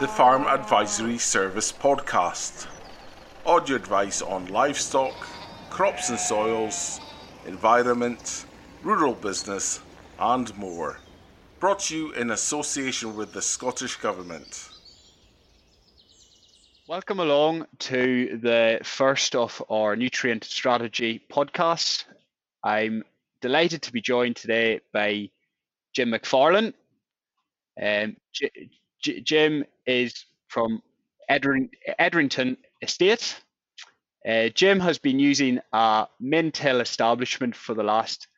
the Farm Advisory Service podcast. Audio advice on livestock, crops and soils, environment, rural business, and more. Brought to you in association with the Scottish Government. Welcome along to the first of our nutrient strategy podcasts. I'm delighted to be joined today by Jim McFarlane. Um, J- Jim is from Edring- Edrington Estate. Uh, Jim has been using a min till establishment for the last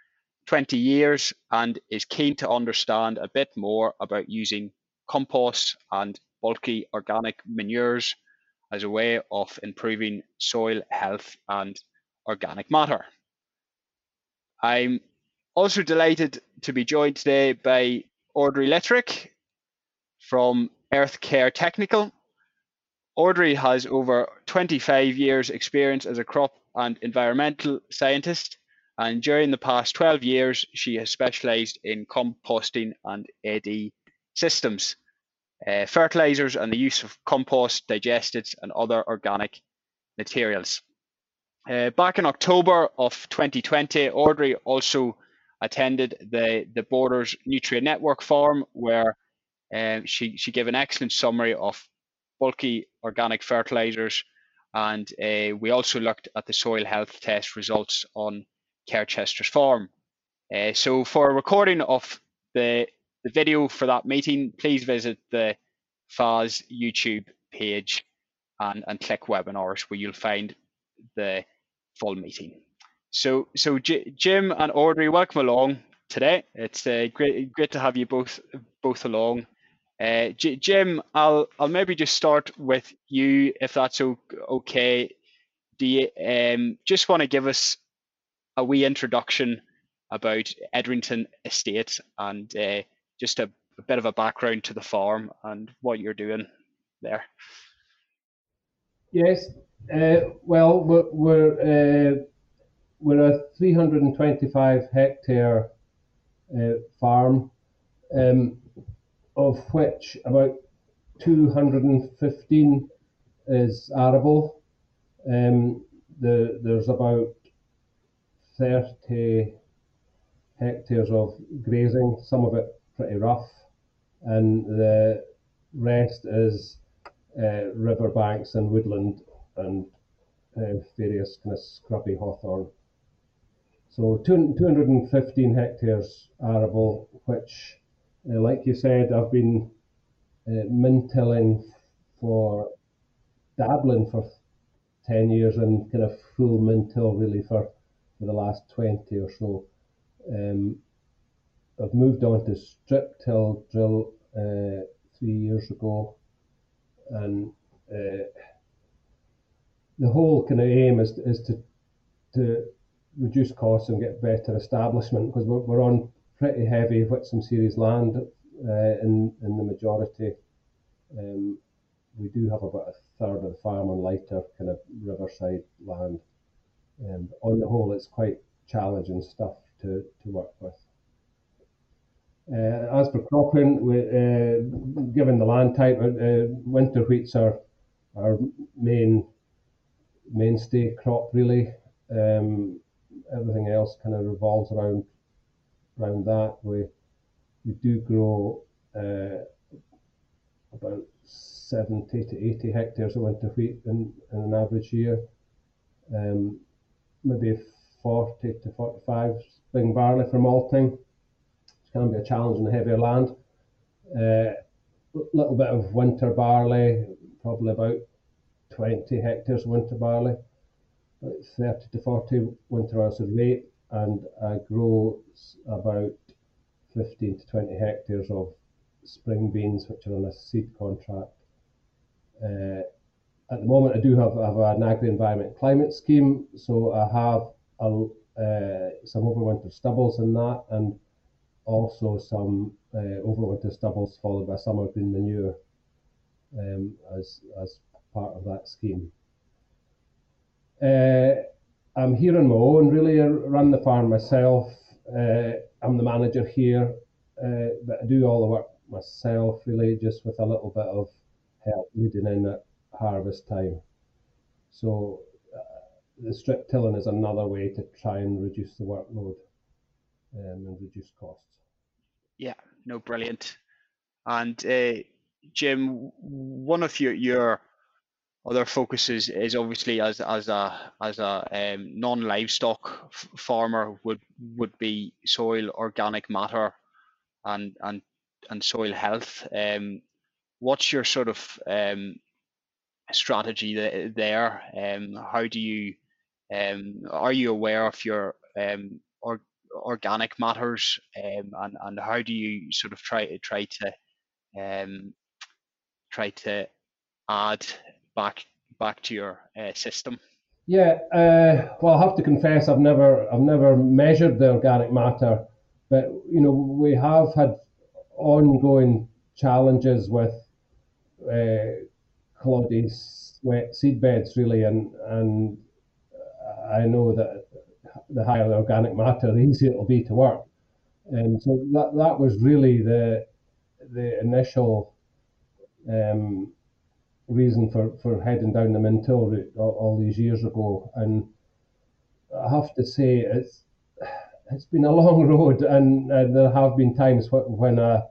20 years and is keen to understand a bit more about using compost and bulky organic manures as a way of improving soil health and organic matter. I'm also delighted to be joined today by Audrey Litterick from Earth Care Technical. Audrey has over 25 years experience as a crop and environmental scientist and during the past 12 years she has specialized in composting and AD systems uh, fertilizers and the use of compost, digestates, and other organic materials. Uh, back in October of 2020, Audrey also attended the, the Borders Nutrient Network Forum where um, she, she gave an excellent summary of bulky organic fertilizers and uh, we also looked at the soil health test results on Kerchester's farm. Uh, so for a recording of the the video for that meeting, please visit the FAS YouTube page and, and click webinars where you'll find the full meeting. So, so J- Jim and Audrey, welcome along today. It's uh, great, great to have you both both along. Uh, J- Jim, I'll I'll maybe just start with you if that's okay. Do you um, just want to give us a wee introduction about Edrington Estate and uh, just a, a bit of a background to the farm and what you're doing there. Yes, uh, well, we're we're, uh, we're a 325 hectare uh, farm, um, of which about 215 is arable. Um, the, there's about 30 hectares of grazing, some of it pretty rough, and the rest is uh, riverbanks and woodland and uh, various kind of scrubby hawthorn. So 215 hectares arable, which, uh, like you said, I've been uh, mintilling for dabbling for 10 years and kind of full mintill really for, for the last 20 or so. Um, I've moved on to strip till drill uh, three years ago, and uh, the whole kind of aim is is to to reduce costs and get better establishment because we're, we're on pretty heavy Whitsome series land uh, in in the majority. Um, we do have about a third of the farm on lighter kind of riverside land. Um, on the whole, it's quite challenging stuff to, to work with. Uh, as for cropping, we, uh, given the land type, uh, winter wheats are our main mainstay crop really. Um, everything else kind of revolves around around that. We we do grow uh, about 70 to 80 hectares of winter wheat in, in an average year. Um, maybe 40 to 45 spring barley for malting can be a challenge in the heavier land. A uh, little bit of winter barley, probably about 20 hectares of winter barley, about 30 to 40 winter oilseed rape, and I grow about 15 to 20 hectares of spring beans, which are on a seed contract. Uh, at the moment, I do have, have an agri environment climate scheme, so I have a, uh, some overwinter stubbles in that, and also some uh, overwinter stubbles followed by summer green manure um, as, as part of that scheme. Uh, I'm here on my own, really. I run the farm myself. Uh, I'm the manager here, uh, but I do all the work myself, really, just with a little bit of help leading in at harvest time. So uh, the strip tilling is another way to try and reduce the workload um, and reduce costs. Yeah, no, brilliant. And uh, Jim, one of your your other focuses is obviously as as a as a um, non livestock farmer would would be soil organic matter and and and soil health. Um, what's your sort of um, strategy there? Um, how do you um, are you aware of your um, or, organic matters and and how do you sort of try to try to try to add back back to your uh, system? Yeah, uh, well, I have to confess, I've never I've never measured the organic matter, but you know we have had ongoing challenges with uh, cloddy wet seed beds really, and and I know that the higher the organic matter, the easier it'll be to work. And so that that was really the the initial um, reason for, for heading down the min till route all, all, these years ago. And I have to say, it's it's been a long road, and, and there have been times when I,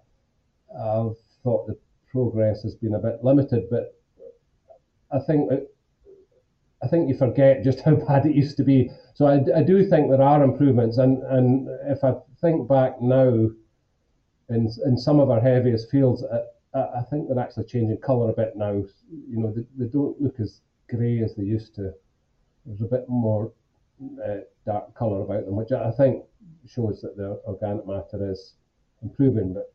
I've thought the progress has been a bit limited. But I think I think you forget just how bad it used to be. So I, I do think there are improvements, and, and if I think back now, in in some of our heaviest fields, I, I think they're actually changing colour a bit now. You know, they, they don't look as grey as they used to. There's a bit more uh, dark colour about them, which I think shows that the organic matter is improving. But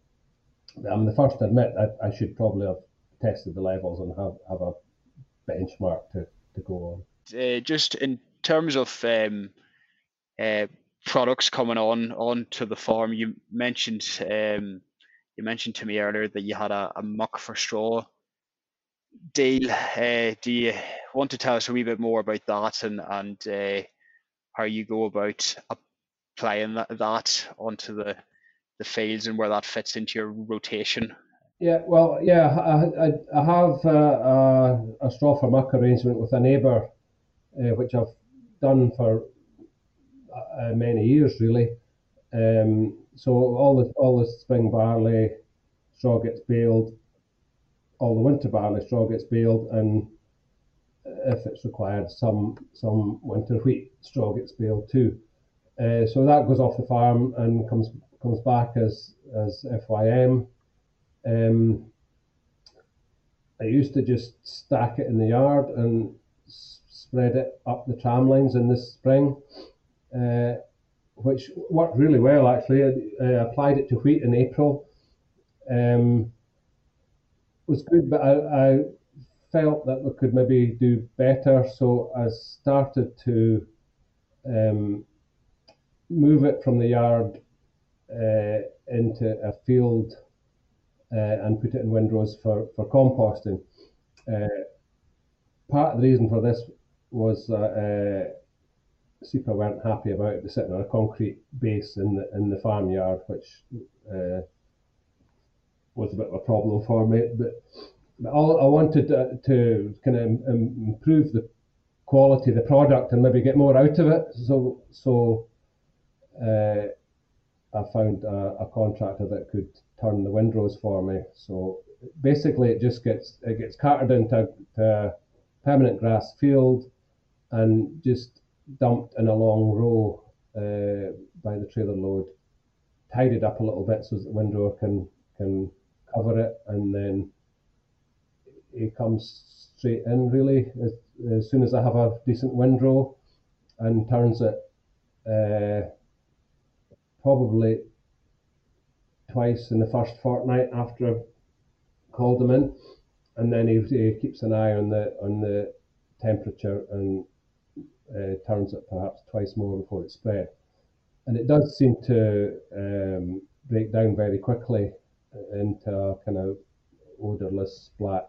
I'm the first to admit that I should probably have tested the levels and have, have a benchmark to, to go on. Uh, just in terms of um, uh, products coming on onto the farm, you mentioned um, you mentioned to me earlier that you had a, a muck for straw deal. Uh, do you want to tell us a wee bit more about that and and uh, how you go about applying that, that onto the the fields and where that fits into your rotation? Yeah, well, yeah, I, I, I have uh, a, a straw for muck arrangement with a neighbour, uh, which I've done for uh, many years, really. Um, so all the all the spring barley straw gets baled, all the winter barley straw gets baled, and if it's required, some some winter wheat straw gets baled too. Uh, so that goes off the farm and comes comes back as as FYM. Um, I used to just stack it in the yard and spread it up the tram lines in the spring. Uh, which worked really well actually. I, I applied it to wheat in April. Um, was good, but I, I, felt that we could maybe do better, so I started to um, move it from the yard uh, into a field uh, and put it in windrows for, for composting. Uh, part of the reason for this was uh, SEPA weren't happy about it sitting on a concrete base in the in the farmyard, which uh, was a bit of a problem for me. But, but all, I wanted to, to kind of improve the quality of the product and maybe get more out of it. So so uh, I found a, a, contractor that could turn the windrows for me. So basically, it just gets it gets carted into a permanent grass field and just dumped in a long row uh, by the trailer load, tidied up a little bit so that the windrower can can cover it, and then it comes straight in really. As, as soon as I have a decent windrow, and turns it uh, probably twice in the first fortnight after I've called him in, and then he, he keeps an eye on the on the temperature and uh, turns it perhaps twice more before it's spread. And it does seem to um, break down very quickly into a kind of odorless black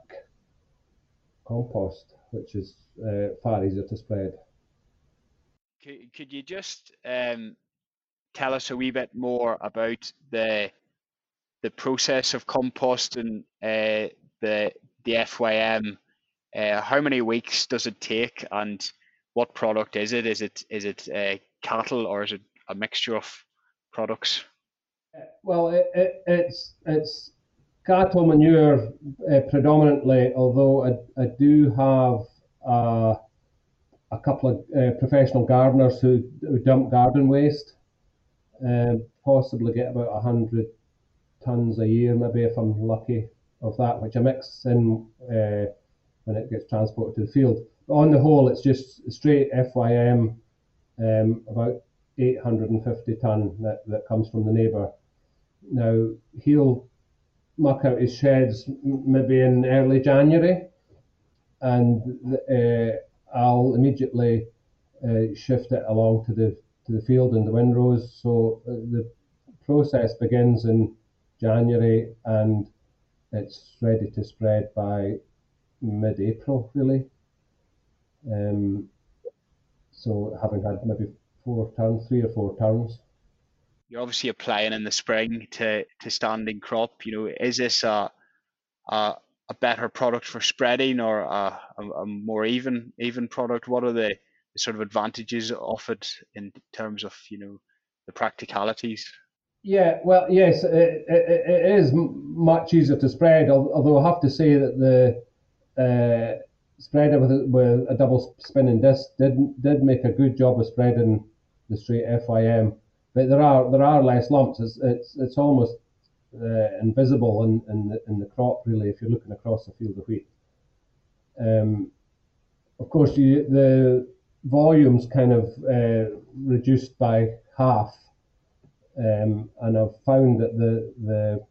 compost, which is uh, far easier to spread. Could, could you just um, tell us a wee bit more about the the process of composting, uh, the the FYM, uh, how many weeks does it take, and what product is it? Is it is it uh, cattle or is it a mixture of products? Well, it, it, it's it's cattle manure uh, predominantly, although I, I do have uh, a couple of uh, professional gardeners who, who dump garden waste, um, possibly get about 100 tonnes a year, maybe if I'm lucky, of that, which I mix in uh, when it gets transported to the field. On the whole, it's just straight FYM, um, about 850 tonne that, that comes from the neighbour. Now, he'll muck out his sheds maybe in early January, and uh, I'll immediately uh, shift it along to the to the field in the windrows. So uh, the process begins in January and it's ready to spread by mid-April, really. Um, so having had maybe four turns, three or four turns. You're obviously applying in the spring to to standing crop. You know, is this a a, a better product for spreading or a, a, a more even even product? What are the, the sort of advantages offered in terms of you know the practicalities? Yeah, well, yes, it, it, it is much easier to spread. Although I have to say that the uh, spreader with a, with a double spinning disc did did make a good job of spreading the straight FYM. But there are there are less lumps. It's it's, it's almost uh, invisible in, in the, in the crop really if you're looking across a field of wheat. Um, of course, you, the volume's kind of uh, reduced by half um, and I've found that the the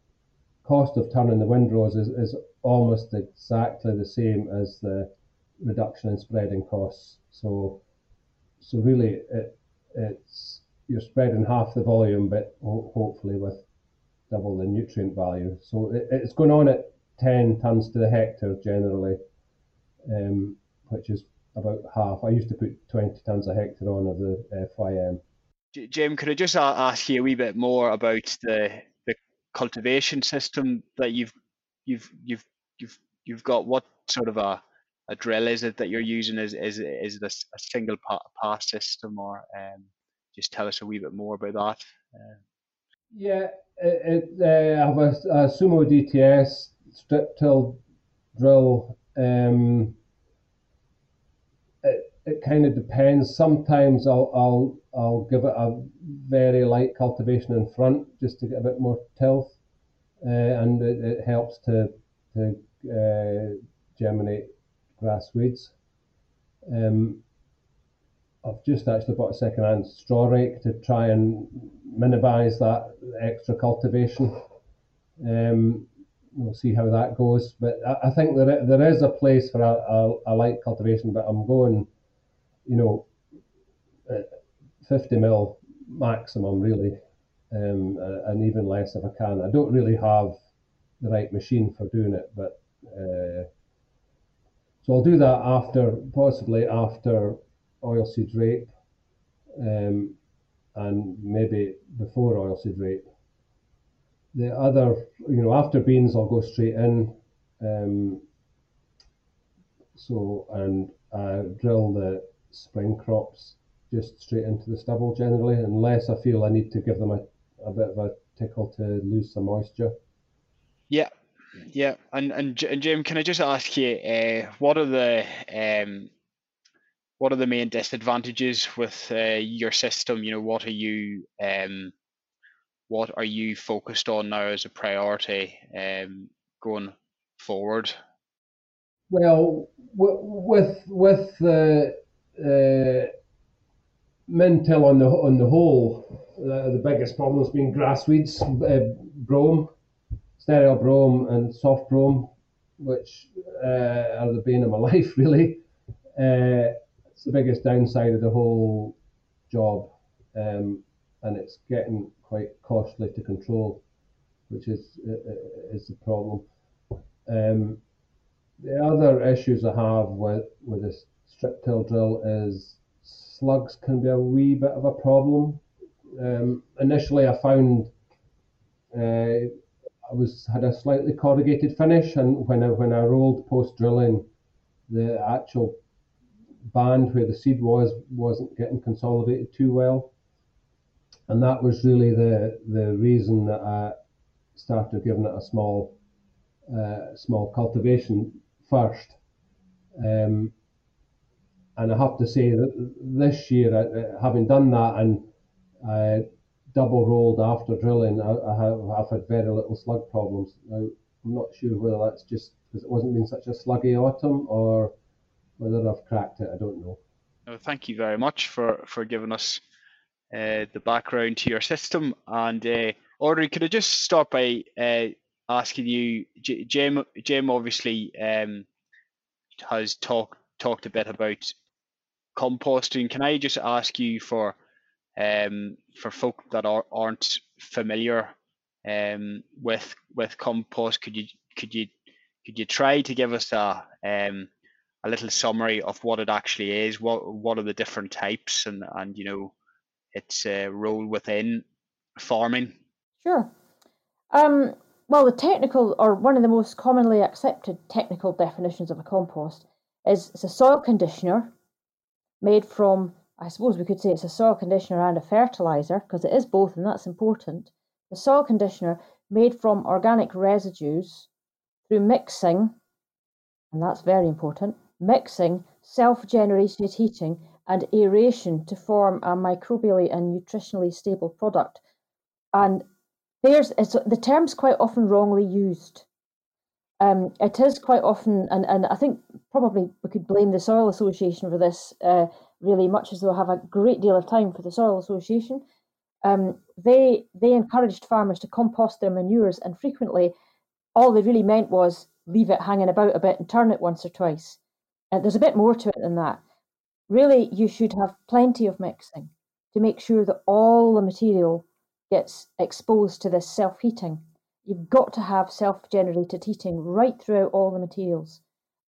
cost of turning the windrows is, is almost exactly the same as the reduction in spreading costs. So so really it, it's you're spreading half the volume, but ho- hopefully with double the nutrient value. So it, it's going on at 10 tons to the hectare generally, um, which is about half. I used to put 20 tons a hectare on of the FYM. Jim, could I just ask you a wee bit more about the the cultivation system that you've you've you've you've you've got? What sort of a a drill is it that you're using? Is is is a, a single pass system, or um, just tell us a wee bit more about that? Uh, yeah, it, it, uh, I have a, a, Sumo DTS strip till drill. Um, it, it kind of depends. Sometimes I'll, I'll I'll give it a very light cultivation in front just to get a bit more tilth, uh, and it, it, helps to to uh, germinate grass weeds. Um, I've just actually bought a second-hand straw rake to try and minimise that extra cultivation. Um, we'll see how that goes, but I, I think there there is a place for a, a, a light cultivation, but I'm going you know, uh, 50 mil maximum really, um, and even less if I can. I don't really have the right machine for doing it, but uh, so I'll do that after, possibly after oilseed rape, um, and maybe before oilseed rape. The other, you know, after beans, I'll go straight in. Um, so and uh, drill the spring crops just straight into the stubble generally, unless I feel I need to give them a, a bit of a tickle to lose some moisture. Yeah, yeah, and and, and Jim, can I just ask you, uh, what are the um, what are the main disadvantages with uh, your system? You know, what are you um, what are you focused on now as a priority um, going forward? Well, with with the uh, min till on the on the whole, uh, the biggest problem has been grass weeds, uh, brome, sterile brome, and soft brome, which uh, are the bane of my life, really. Uh, it's the biggest downside of the whole job, um, and it's getting quite costly to control, which is uh, is the problem. Um, the other issues I have with with this strip till drill is slugs can be a wee bit of a problem. Um, initially, I found uh, was had a slightly corrugated finish, and when I when I rolled post drilling, the actual band where the seed was wasn't getting consolidated too well, and that was really the the reason that I started giving it a small uh, small cultivation first. Um, and I have to say that this year, uh, having done that and uh, double rolled after drilling, I, I have I've had very little slug problems. Now, I'm not sure whether that's just because it wasn't been such a sluggy autumn or whether I've cracked it. I don't know. No, thank you very much for for giving us uh, the background to your system. And uh, Audrey, could I just start by uh, asking you, Jim? Jim obviously um, has talked talked a bit about composting. Can I just ask you for um, for folk that are, aren't familiar um, with with compost, could you could you could you try to give us a um, a little summary of what it actually is? What what are the different types, and and you know its uh, role within farming? Sure. Um, well, the technical, or one of the most commonly accepted technical definitions of a compost, is it's a soil conditioner made from I suppose we could say it's a soil conditioner and a fertilizer because it is both, and that's important. The soil conditioner made from organic residues through mixing, and that's very important, mixing, self generated heating, and aeration to form a microbially and nutritionally stable product. And there's the term's quite often wrongly used. Um, it is quite often, and, and I think probably we could blame the Soil Association for this. Uh, really much as they'll have a great deal of time for the Soil Association. Um, they they encouraged farmers to compost their manures, and frequently, all they really meant was leave it hanging about a bit and turn it once or twice. And there's a bit more to it than that. Really, you should have plenty of mixing to make sure that all the material gets exposed to this self heating. You've got to have self generated heating right throughout all the materials.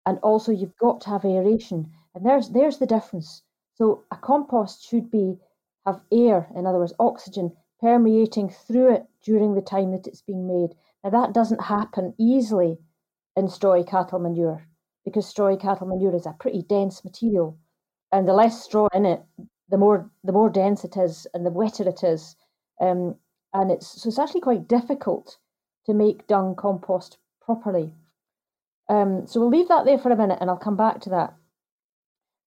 And also, you've got to have aeration. And there's, there's the difference. So a compost should be have air, in other words, oxygen permeating through it during the time that it's being made. Now that doesn't happen easily in strawy cattle manure because strawy cattle manure is a pretty dense material, and the less straw in it, the more the more dense it is, and the wetter it is, um, and it's so it's actually quite difficult to make dung compost properly. Um, so we'll leave that there for a minute, and I'll come back to that.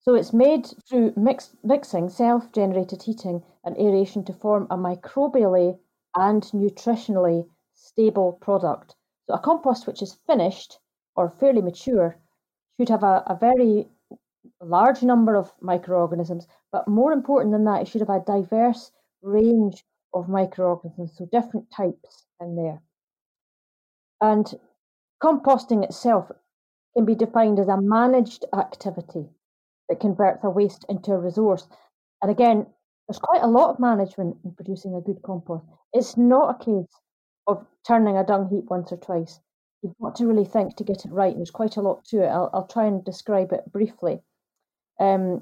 So it's made through mix, mixing, self-generated heating and aeration to form a microbially and nutritionally stable product. So a compost which is finished or fairly mature should have a, a very large number of microorganisms, but more important than that, it should have a diverse range of microorganisms, so different types in there. And composting itself can be defined as a managed activity that converts a waste into a resource. And again, there's quite a lot of management in producing a good compost. It's not a case of turning a dung heap once or twice. You've got to really think to get it right. And there's quite a lot to it. I'll, I'll try and describe it briefly um,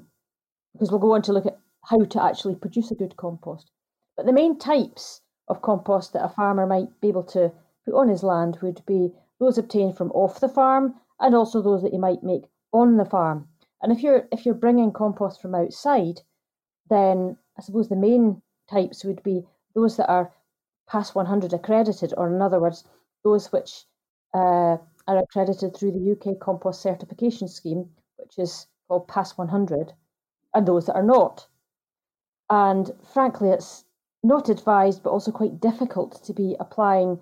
because we'll go on to look at how to actually produce a good compost. But the main types of compost that a farmer might be able to put on his land would be those obtained from off the farm and also those that he might make on the farm. And if you're if you're bringing compost from outside, then I suppose the main types would be those that are PAS 100 accredited, or in other words, those which uh, are accredited through the UK Compost Certification Scheme, which is called PAS 100, and those that are not. And frankly, it's not advised, but also quite difficult to be applying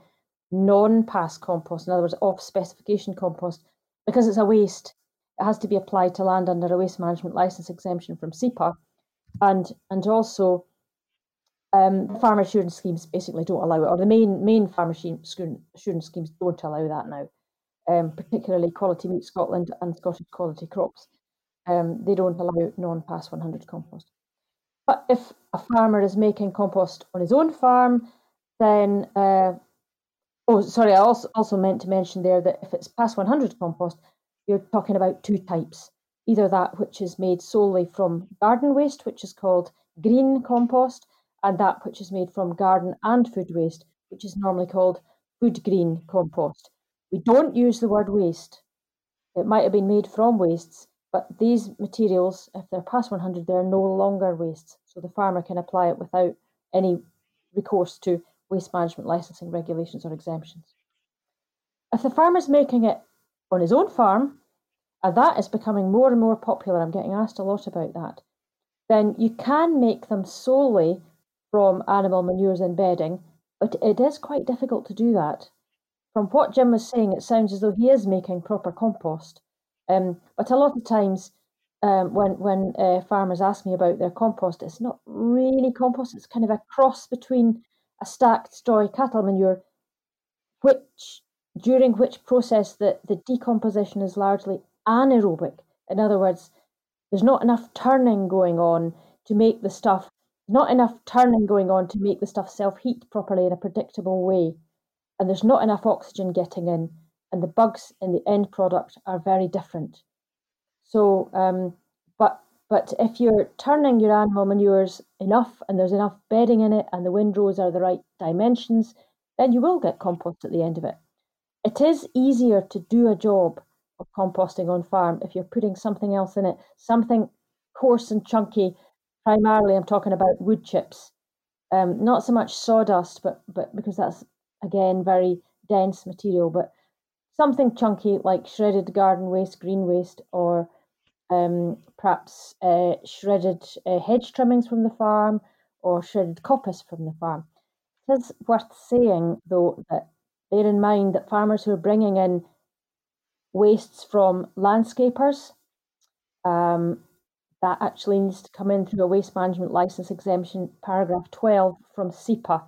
non PAS compost, in other words, off specification compost, because it's a waste it has to be applied to land under a waste management license exemption from SEPA, and and also um, farm assurance schemes basically don't allow it, or the main main farm assurance schemes don't allow that now. Um, particularly Quality Meat Scotland and Scottish Quality Crops, um, they don't allow non-PAS 100 compost. But if a farmer is making compost on his own farm, then uh, oh sorry, I also also meant to mention there that if it's PAS 100 compost, you're talking about two types either that which is made solely from garden waste, which is called green compost, and that which is made from garden and food waste, which is normally called food green compost. We don't use the word waste. It might have been made from wastes, but these materials, if they're PAS 100, they're no longer wastes. So the farmer can apply it without any recourse to waste management licensing regulations or exemptions. If the farmer's making it on his own farm, and that is becoming more and more popular, I'm getting asked a lot about that, then you can make them solely from animal manures and bedding, but it is quite difficult to do that. From what Jim was saying, it sounds as though he is making proper compost. Um, but a lot of times, um, when when uh, farmers ask me about their compost, it's not really compost. It's kind of a cross between a stacked straw cattle manure, which during which process the, the decomposition is largely anaerobic. In other words, there's not enough turning going on to make the stuff not enough turning going on to make the stuff self heat properly in a predictable way. And there's not enough oxygen getting in, and the bugs in the end product are very different. So, um, but but if you're turning your animal manures enough and there's enough bedding in it and the windrows are the right dimensions, then you will get compost at the end of it. It is easier to do a job of composting on farm if you're putting something else in it, something coarse and chunky primarily I'm talking about wood chips. Um, not so much sawdust, but but because that's again very dense material, but something chunky like shredded garden waste, green waste, or um, perhaps uh, shredded uh, hedge trimmings from the farm or shredded coppice from the farm. It is worth saying, though, that bear in mind that farmers who are bringing in wastes from landscapers um, that actually needs to come in through a waste management license exemption, paragraph 12 from SEPA.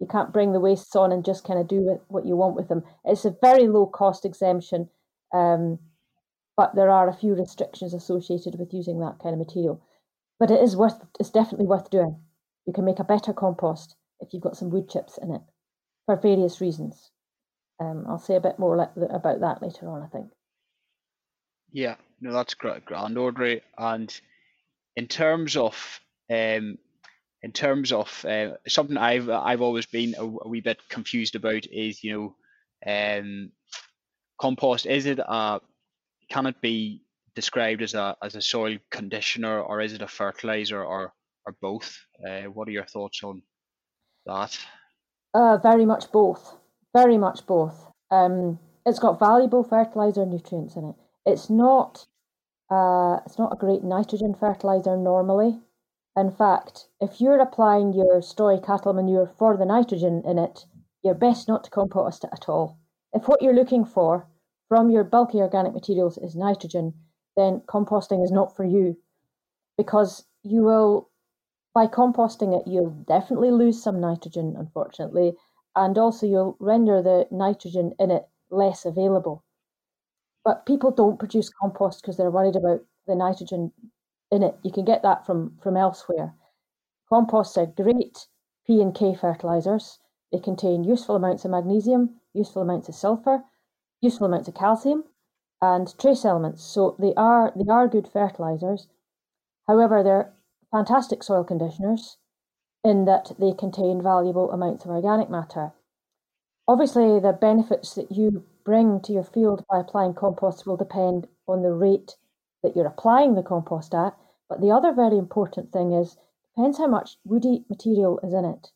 You can't bring the wastes on and just kind of do what you want with them. It's a very low cost exemption, um, but there are a few restrictions associated with using that kind of material. But it is worth, it's definitely worth doing. You can make a better compost if you've got some wood chips in it for various reasons. Um, I'll say a bit more about that later on, I think. Yeah, no, that's great, grand, Audrey. And in terms of um, in terms of uh, something I've I've always been a, a, wee bit confused about is you know um, compost. Is it a can it be described as a as a soil conditioner or is it a fertilizer or or both? Uh, what are your thoughts on that? Uh, very much both. Very much both. Um, it's got valuable fertilizer nutrients in it. It's not uh, it's not a great nitrogen fertilizer normally. In fact, if you're applying your straw cattle manure for the nitrogen in it, you're best not to compost it at all. If what you're looking for from your bulky organic materials is nitrogen, then composting is not for you because you will, by composting it, you'll definitely lose some nitrogen, unfortunately, and also you'll render the nitrogen in it less available. But people don't produce compost because they're worried about the nitrogen in it. You can get that from, from elsewhere. Composts are great P and K fertilizers. They contain useful amounts of magnesium, useful amounts of sulfur, useful amounts of calcium, and trace elements. So they are they are good fertilizers. However, they're fantastic soil conditioners in that they contain valuable amounts of organic matter. Obviously, the benefits that you bring to your field by applying compost will depend on the rate that you're applying the compost at. But the other very important thing is depends how much woody material is in it.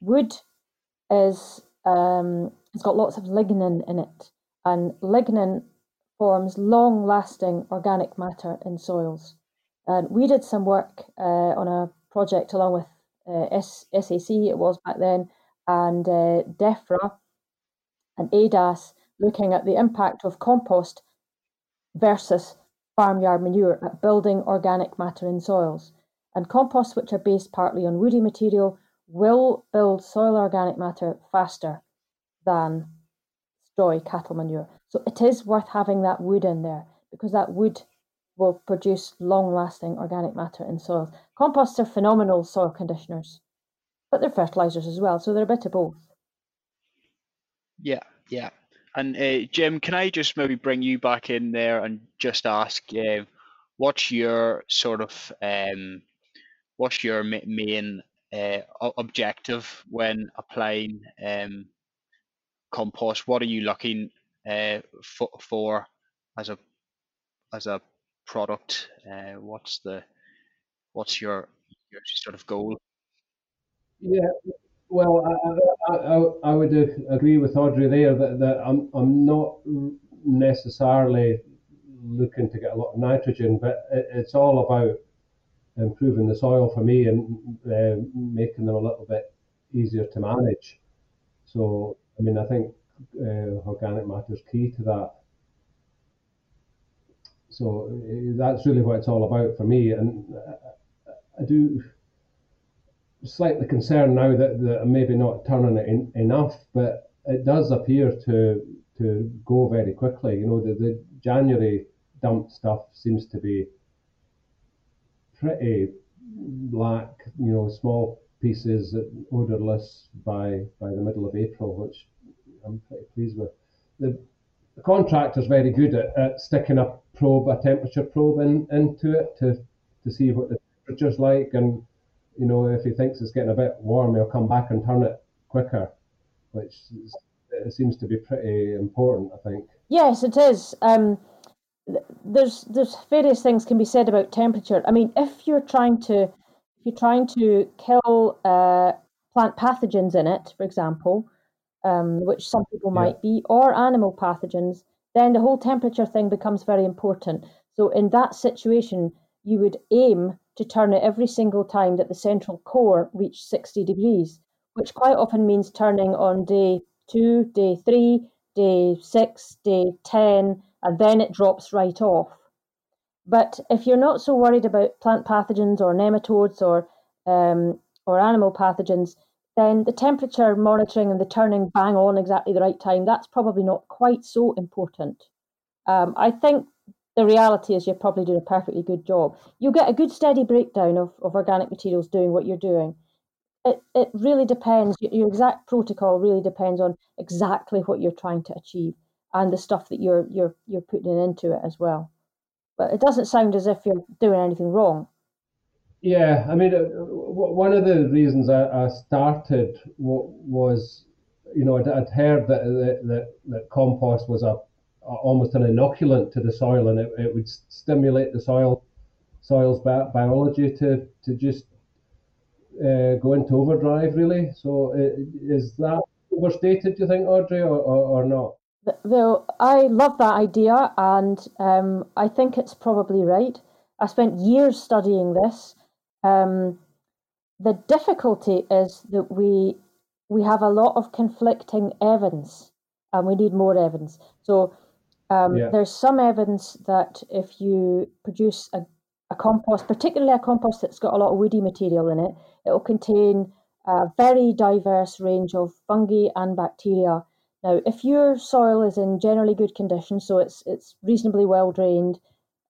Wood is um, it's got lots of lignin in it, and lignin forms long-lasting organic matter in soils. And we did some work uh, on a project along with uh, SAC, it was back then, and uh, DEFRA and ADAS looking at the impact of compost versus farmyard manure at building organic matter in soils. And composts, which are based partly on woody material, will build soil organic matter faster than straw cattle manure. So it is worth having that wood in there because that wood will produce long lasting organic matter in soils. Composts are phenomenal soil conditioners, but they're fertilizers as well, so they're a bit of both. Yeah, yeah. And uh, Jim, can I just maybe bring you back in there and just ask, uh, what's your sort of um, what's your main uh, objective when applying um, compost, what are you looking uh, for, for as a as a product? Uh, what's the what's your your sort of goal? Yeah, well, I, I, I, would agree with Audrey there that, that I'm, I'm not necessarily looking to get a lot of nitrogen, but it, it's all about improving the soil for me and uh, making them a little bit easier to manage. So, I mean, I think uh, organic matter is key to that. So uh, that's really what it's all about for me, and I do slightly concerned now that, that I'm maybe not turning it in, enough, but it does appear to to go very quickly. You know, the, the January dump stuff seems to be pretty black, you know, small pieces, odorless by by the middle of April, which I'm pretty pleased with. The, the contractor's very good at, at sticking a probe, a temperature probe in, into it to to see what the temperature's like and you know, if he thinks it's getting a bit warm, he'll come back and turn it quicker, which is, it seems to be pretty important, I think. Yes, it is. Um, there's there's various things can be said about temperature. I mean, if you're trying to if you're trying to kill uh, plant pathogens in it, for example, um, which some people yeah. might be, or animal pathogens, then the whole temperature thing becomes very important. So in that situation, you would aim to turn it every single time that the central core reached 60 degrees, which quite often means turning on day two, day three, day six, day 10, and then it drops right off. But if you're not so worried about plant pathogens or nematodes or um, or animal pathogens, then the temperature monitoring and the turning bang on exactly the right time, that's probably not quite so important. Um, I think the reality is you're probably doing a perfectly good job. You'll get a good steady breakdown of, of organic materials doing what you're doing. It, it really depends. Your exact protocol really depends on exactly what you're trying to achieve and the stuff that you're you're you're putting into it as well. But it doesn't sound as if you're doing anything wrong. Yeah, I mean, uh, one of the reasons I, I started was, you know, I'd, I'd heard that, that that compost was a almost an inoculant to the soil, and it, it would stimulate the soil soil's bi- biology to to just uh, go into overdrive, really. So is that overstated? Do you think, Audrey, or, or, or not? Well, I love that idea, and um, I think it's probably right. I spent years studying this. Um, the difficulty is that we we have a lot of conflicting evidence, and we need more evidence. So um, yeah. There's some evidence that if you produce a, a compost, particularly a compost that's got a lot of woody material in it, it will contain a very diverse range of fungi and bacteria. Now, if your soil is in generally good condition, so it's it's reasonably well drained,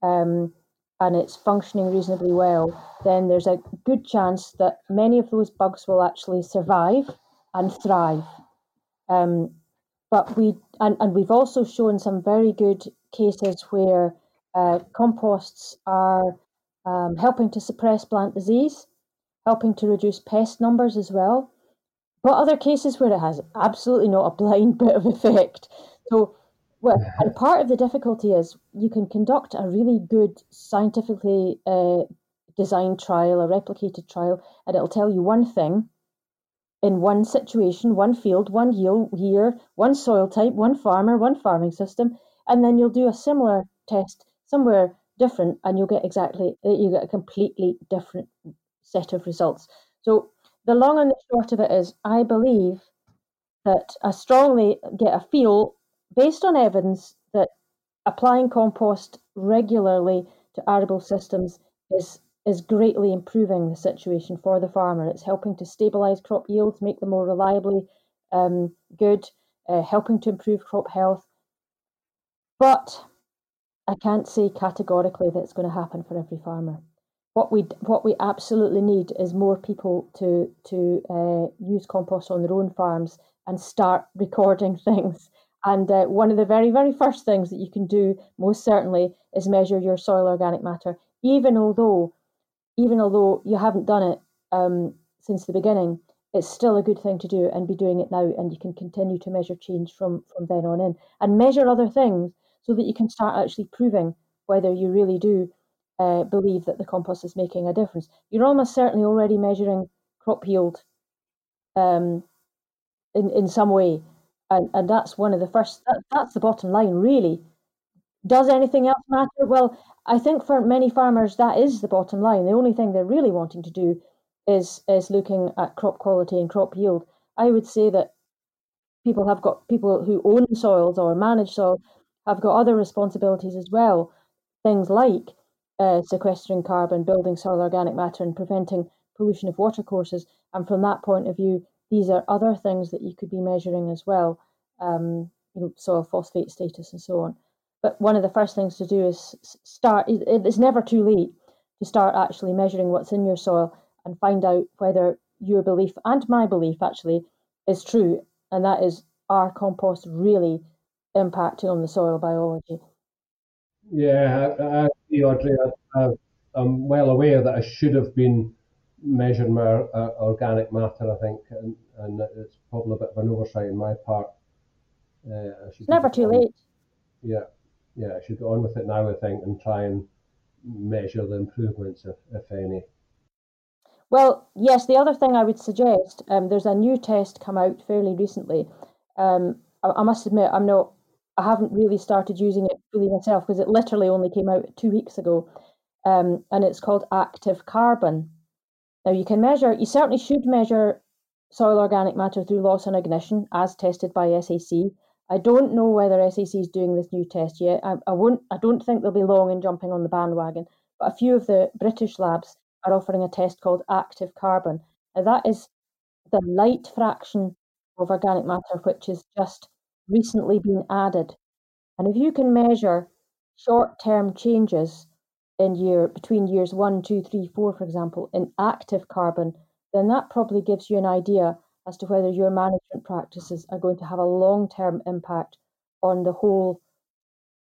um, and it's functioning reasonably well, then there's a good chance that many of those bugs will actually survive and thrive. Um, but we and, and we've also shown some very good cases where uh, composts are um, helping to suppress plant disease, helping to reduce pest numbers as well. But other cases where it has absolutely not a blind bit of effect. So, well, and part of the difficulty is you can conduct a really good scientifically uh, designed trial, a replicated trial, and it'll tell you one thing, in one situation, one field, one year, one soil type, one farmer, one farming system, and then you'll do a similar test somewhere different, and you'll get exactly uh, you get a completely different set of results. So the long and the short of it is, I believe that I strongly get a feel based on evidence that applying compost regularly to arable systems is is greatly improving the situation for the farmer. It's helping to stabilise crop yields, make them more reliably um, good, uh, helping to improve crop health. But I can't say categorically that it's going to happen for every farmer. What we what we absolutely need is more people to to uh, use compost on their own farms and start recording things. And uh, one of the very very first things that you can do most certainly is measure your soil organic matter, even although even although you haven't done it um, since the beginning, it's still a good thing to do and be doing it now. And you can continue to measure change from, from then on in and measure other things so that you can start actually proving whether you really do uh, believe that the compost is making a difference. You're almost certainly already measuring crop yield um, in, in some way. And, and that's one of the first, that, that's the bottom line, really. Does anything else matter? Well, I think for many farmers, that is the bottom line. The only thing they're really wanting to do is is looking at crop quality and crop yield. I would say that people have got people who own soils or manage soil have got other responsibilities as well. Things like uh, sequestering carbon, building soil organic matter, and preventing pollution of watercourses. And from that point of view, these are other things that you could be measuring as well, um, you know, soil phosphate status and so on. But one of the first things to do is start. It's never too late to start actually measuring what's in your soil and find out whether your belief and my belief actually is true, and that is our compost really impacting on the soil biology. Yeah, I, I Audrey. I, am well aware that I should have been measuring my uh, organic matter, I think, and, and it's probably a bit of an oversight on my part. Uh, it's never too late. Yeah, yeah, I should go on with it now, I think, and try and measure the improvements, if, if any. Well, yes, the other thing I would suggest, um, there's a new test come out fairly recently. Um, I, I, must admit, I'm not, I haven't really started using it fully myself because it literally only came out two weeks ago. Um, and it's called active carbon. Now, you can measure, you certainly should measure soil organic matter through loss on ignition as tested by SAC. I don't know whether SAC is doing this new test yet. I, I won't. I don't think they'll be long in jumping on the bandwagon. But a few of the British labs are offering a test called active carbon. Now, that is the light fraction of organic matter which has just recently been added. And if you can measure short term changes in year between years one, two, three, four, for example, in active carbon, then that probably gives you an idea as to whether your management practices are going to have a long term impact on the whole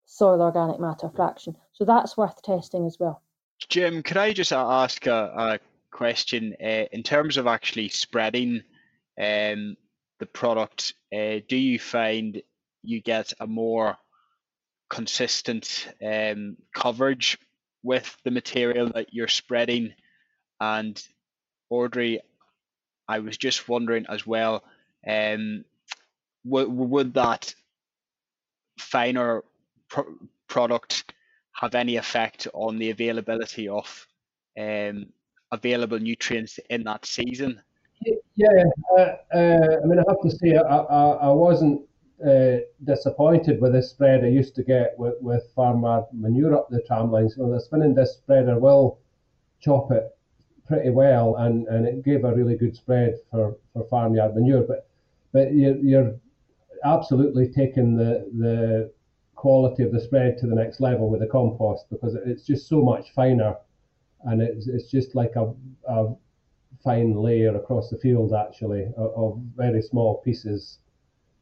soil organic matter fraction. So that's worth testing as well. Jim, could I just ask a, a question uh, in terms of actually spreading um, the product? Uh, do you find you get a more consistent um, coverage with the material that you're spreading? And Audrey, I was just wondering as well, um, would, would that finer pro- product have any effect on the availability of um, available nutrients in that season? Yeah, uh, uh, I mean, I have to say, I, I, I wasn't uh, disappointed with this spread I used to get with, with farmer manure up the tram lines. So the spinning disc spreader will chop it pretty well, and, and it gave a really good spread for, for farmyard manure. But but you're, you're absolutely taking the the quality of the spread to the next level with the compost because it's just so much finer and it's, it's just like a, a fine layer across the field actually of, of, very small pieces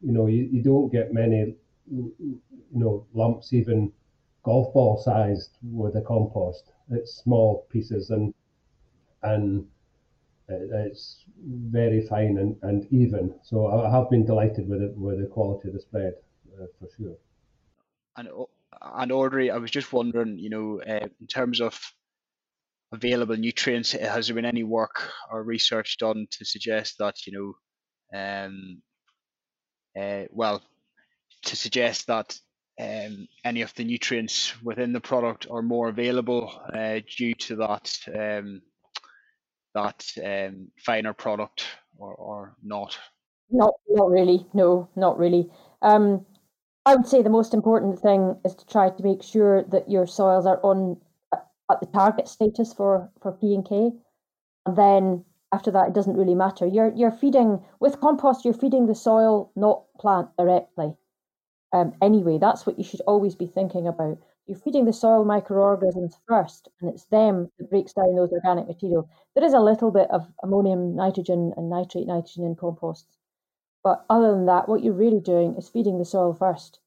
you know you, you don't get many you know lumps even golf ball sized with the compost. It's small pieces and and it's very fine and, and even. So I have been delighted with it with the quality of the spread uh, for sure. And and Audrey, I was just wondering, you know, uh, in terms of available nutrients, has there been any work or research done to suggest that, you know, um, uh, well, to suggest that um, any of the nutrients within the product are more available uh, due to that um, that um, finer product or, or not? Not, not really. No, not really. Um, I would say the most important thing is to try to make sure that your soils are on uh, at the target status for for P and K, and then after that it doesn't really matter. You're you're feeding with compost. You're feeding the soil, not plant directly. Um, anyway, that's what you should always be thinking about. You're feeding the soil microorganisms first, and it's them that breaks down those organic materials. There is a little bit of ammonium, nitrogen, and nitrate nitrogen in composts, but other than that, what you're really doing is feeding the soil first.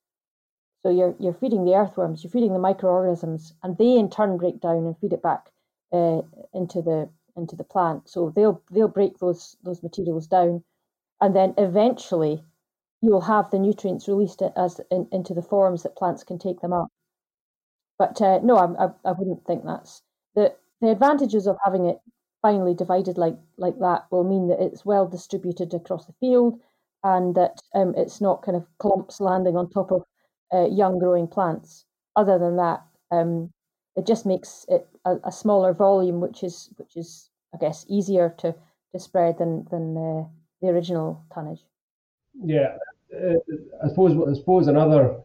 So you're you're feeding the earthworms, you're feeding the microorganisms, and they in turn break down and feed it back uh, into the into the plant. So they'll they'll break those those materials down, and then eventually you will have the nutrients released as in, into the forms that plants can take them up. But uh, no, I, I, I wouldn't think that's the the advantages of having it finely divided like like that will mean that it's well distributed across the field and that um, it's not kind of clumps landing on top of uh, young growing plants. Other than that, um, it just makes it a, a, smaller volume, which is which is I guess easier to, to spread than than uh, the original tonnage. Yeah, uh, I suppose I suppose another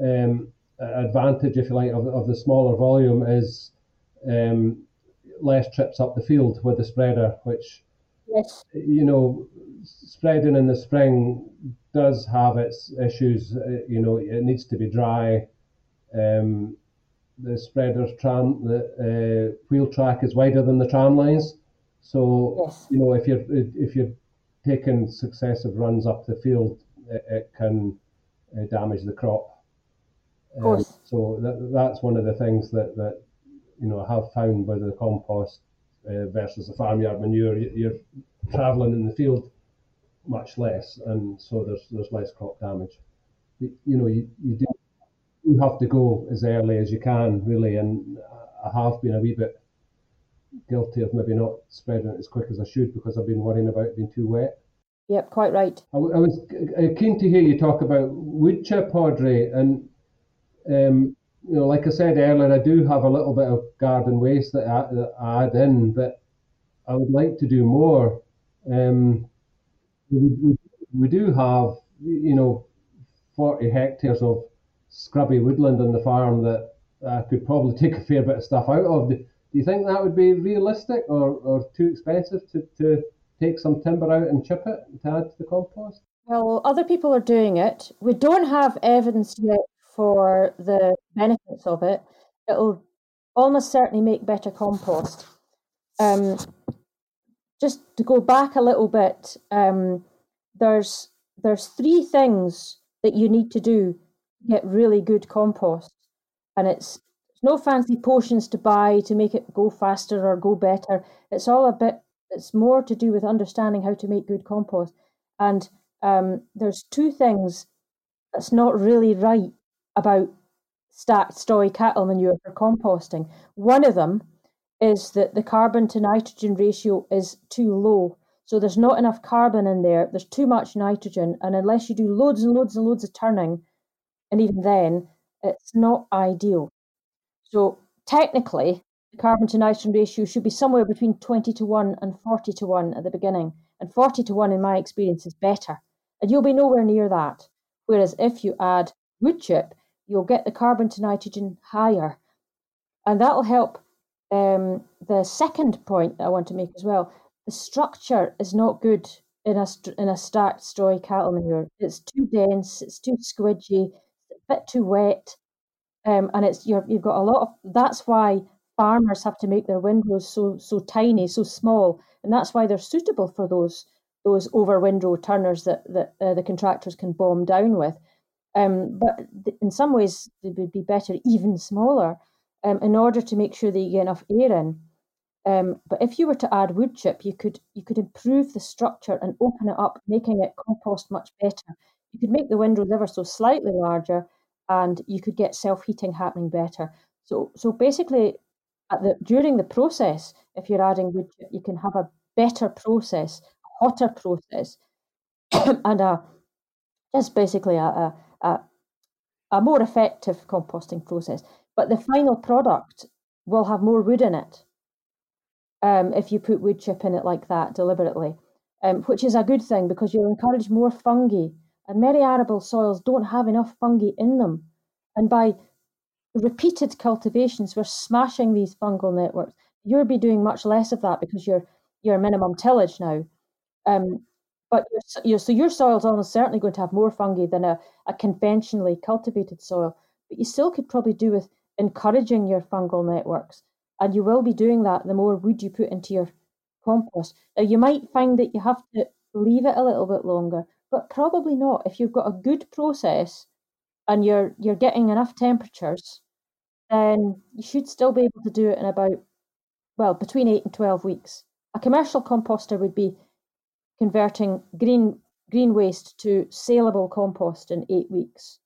um, advantage, if you like, of, of the smaller volume is um, less trips up the field with the spreader, which yes. you know spreading in the spring does have its issues. Uh, you know, it needs to be dry. Um, the spreader's tram, the uh, wheel track is wider than the tram lines. So yes. you know, if you're if you're taking successive runs up the field, it, it can uh, damage the crop. Of course. Um, so that, that's one of the things that that you know I have found with the compost uh, versus the farmyard manure. You're travelling in the field much less, and so there's there's less crop damage. You, you know, you, you do you have to go as early as you can, really, and I have been a wee bit guilty of maybe not spreading it as quick as I should because I've been worrying about it being too wet. Yep, quite right. I, I was keen to hear you talk about wood chip, Audrey, and um, you know, like I said earlier, I do have a little bit of garden waste that I, that I add in, but I would like to do more. Um, we, we, we do have, you know, 40 hectares of scrubby woodland on the farm that I could probably take a fair bit of stuff out of. Do, you think that would be realistic or, or too expensive to, to take some timber out and chip it to add to the compost? Well, other people are doing it. We don't have evidence yet for the benefits of it. It'll almost certainly make better compost. Um, just to go back a little bit, um, there's there's three things that you need to do get really good compost, and it's no fancy potions to buy to make it go faster or go better. It's all a bit. It's more to do with understanding how to make good compost, and um, there's two things that's not really right about stacked strawy cattle manure for composting. One of them is that the carbon to nitrogen ratio is too low. So there's not enough carbon in there, there's too much nitrogen, and unless you do loads and loads and loads of turning, and even then, it's not ideal. So technically, the carbon to nitrogen ratio should be somewhere between 20 to 1 and 40 to 1 at the beginning. And 40 to 1, in my experience, is better. And you'll be nowhere near that. Whereas if you add wood chip, you'll get the carbon to nitrogen higher. And that'll help um, the second point that I want to make as well, the structure is not good in a in a stacked strawy cattle manure. It's too dense. It's too squidgy. Bit too wet, um, and it's you you've got a lot of. That's why farmers have to make their windrows so so tiny, so small, and that's why they're suitable for those those over windrow turners that that uh, the contractors can bomb down with. Um, but in some ways, they would be better even smaller um, in order to make sure that you get enough air in. Um, but if you were to add wood chip, you could you could improve the structure and open it up, making it compost much better. You could make the windrows ever so slightly larger, and you could get self heating happening better. So so basically, at the during the process, if you're adding wood you can have a better process, a hotter process, and a just basically a, a a more effective composting process but the final product will have more wood in it um, if you put wood chip in it like that deliberately, um, which is a good thing because you'll encourage more fungi. And many arable soils don't have enough fungi in them. And by repeated cultivations, we're smashing these fungal networks. You'll be doing much less of that because you're you're minimum tillage now. Um, but so your soil is almost certainly going to have more fungi than a, a conventionally cultivated soil. But you still could probably do with encouraging your fungal networks. And you will be doing that the more wood you put into your compost. Now, you might find that you have to leave it a little bit longer, but probably not. If you've got a good process and you're you're getting enough temperatures, then you should still be able to do it in about well between eight and twelve weeks. A commercial composter would be converting green green waste to saleable compost in eight weeks.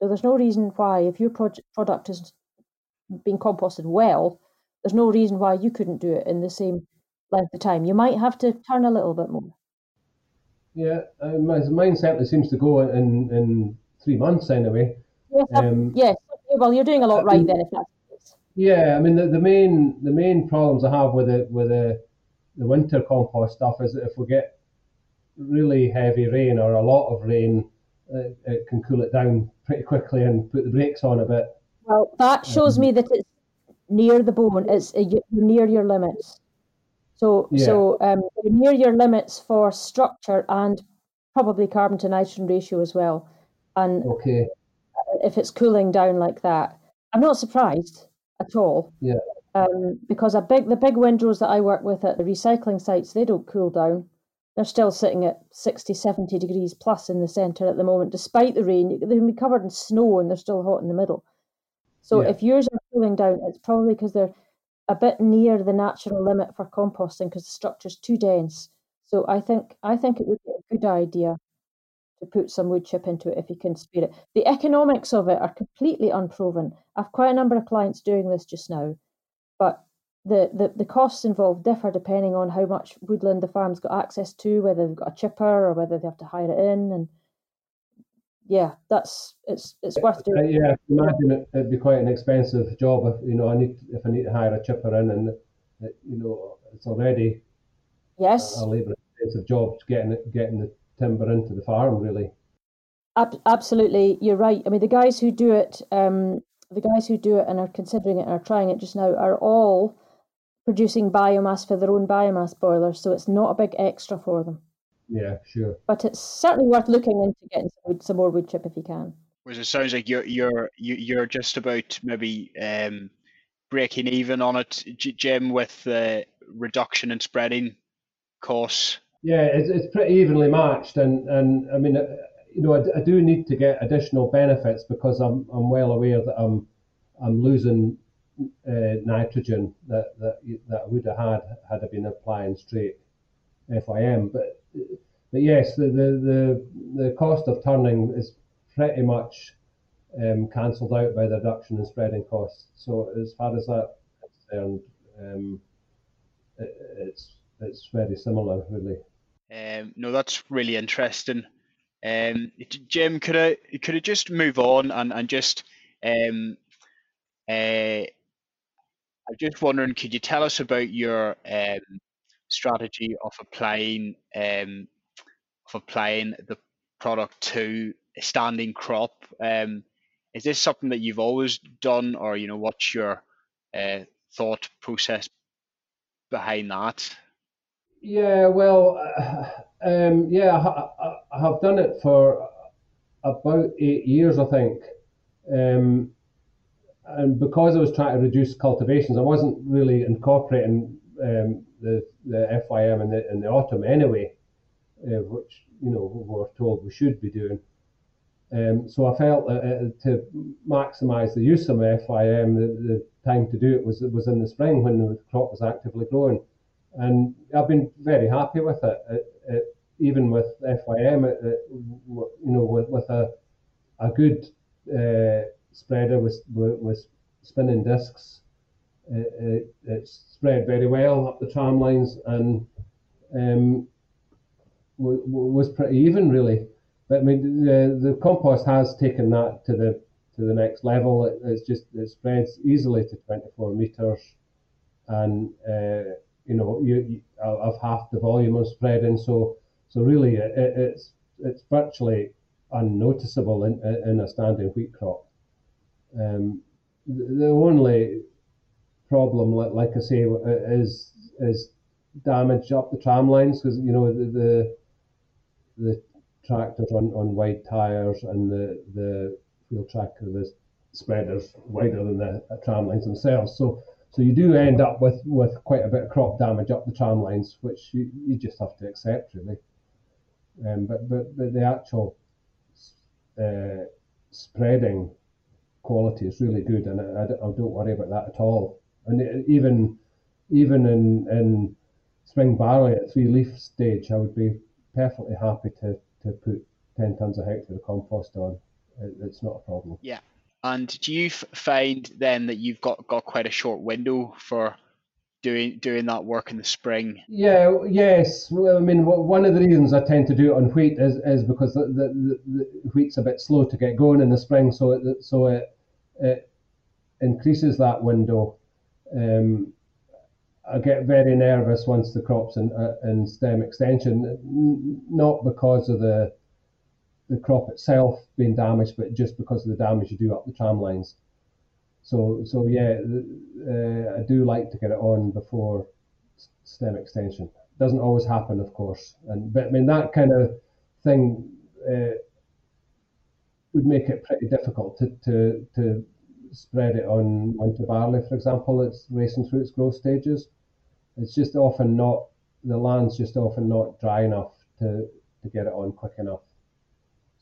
So there's no reason why, if your project, product is being composted well, there's no reason why you couldn't do it in the same length of time. You might have to turn a little bit more. Yeah, uh, mine certainly seems to go in in three months anyway. Yes, um, yes. Well, you're doing a lot right then, if that's the case. Yeah, I mean the, the main the main problems I have with it with the the winter compost stuff is that if we get really heavy rain or a lot of rain, it, it can cool it down pretty quickly and put the brakes on a bit. Well, that shows um, me that it's near the bone. It's uh, near your limits. So, yeah. so um, near your limits for structure and probably carbon to nitrogen ratio as well. And okay, if it's cooling down like that, I'm not surprised at all. Yeah. Um, because a big the big windrows that I work with at the recycling sites, they don't cool down. They're still sitting at 60, 70 degrees plus in the centre at the moment, despite the rain. They can be covered in snow and they're still hot in the middle. So yeah. if yours are cooling down, it's probably because they're a bit near the natural limit for composting because the structure's too dense. So I think I think it would be a good idea to put some wood chip into it if you can spare it. The economics of it are completely unproven. I've quite a number of clients doing this just now, but the, the, the costs involved differ depending on how much woodland the farm's got access to, whether they've got a chipper or whether they have to hire it in, and yeah, that's it's it's worth doing. Uh, yeah, imagine it, would be quite an expensive job if you know I need if I need to hire a chipper in, and it, you know it's already yes a, a labour intensive job getting it, getting the timber into the farm really. Ab- absolutely, you're right. I mean, the guys who do it, um, the guys who do it and are considering it and are trying it just now are all producing biomass for their own biomass boilers, so it's not a big extra for them. Yeah, sure. But it's certainly worth looking into getting some, wood, some more wood chip if you can. Whereas it sounds like you're you're you're just about maybe um, breaking even on it, Jim, with the reduction and spreading costs. Yeah, it's, it's pretty evenly matched, and and I mean, uh, you know, I, I do need to get additional benefits because I'm I'm well aware that I'm I'm losing uh, nitrogen that, that that I would have had had I been applying straight FYM. But but yes, the the the, the cost of turning is pretty much um, cancelled out by the reduction in spreading costs. So as far as that is concerned, um, it, it's it's very similar, really. Um, no, that's really interesting. Um, Jim, could I could I just move on and and just um, uh, I'm just wondering, could you tell us about your um, strategy of applying um, of applying the product to a standing crop? Um, is this something that you've always done, or you know, what's your uh, thought process behind that? Yeah, well, uh, um, yeah, I, I, have done it for about eight years, I think. Um, and because I was trying to reduce cultivations, I wasn't really incorporating um, the the FYM in the in the autumn anyway, uh, which you know we're told we should be doing. Um, so I felt that uh, to maximise the use of my FYM, the, the time to do it was was in the spring when the crop was actively growing, and I've been very happy with it. it, it even with FYM, it, you know, with, with a a good uh, spreader with with spinning discs. It, it, it, spread very well up the tram lines and um, w- w- was pretty even really. But I mean, the the compost has taken that to the to the next level. It, it's just it spreads easily to 24 meters, and uh, you know you, you of half the volume of spreading. So so really, it, it's it's virtually unnoticeable in in a standing wheat crop. Um, the only problem, like I say, is is damage up the tram lines because you know the, the, the tractors on, on wide tires and the the wheel tractor the spreaders wider than the tram lines themselves. So so you do end up with, with quite a bit of crop damage up the tram lines, which you, you just have to accept really. Um, but, but but the actual uh, spreading quality is really good, and I, I, don't worry about that at all. And uh, even even in in spring barley at three leaf stage, I would be perfectly happy to, to put 10 tonnes a hectare of compost on. It, it's not a problem. Yeah. And do you f- find then that you've got, got quite a short window for doing doing that work in the spring? Yeah, yes. Well, I mean, one of the reasons I tend to do it on wheat is, is because the, the, the wheat's a bit slow to get going in the spring, so it, so it, it increases that window. Um, I get very nervous once the crop's in, uh, in stem extension, not because of the the crop itself being damaged, but just because of the damage you do up the tram lines. So so yeah, uh, I do like to get it on before stem extension. Doesn't always happen, of course, and but I mean that kind of thing uh, would make it pretty difficult to to to spread it on onto barley, for example. It's racing through its growth stages. It's just often not the land's just often not dry enough to to get it on quick enough.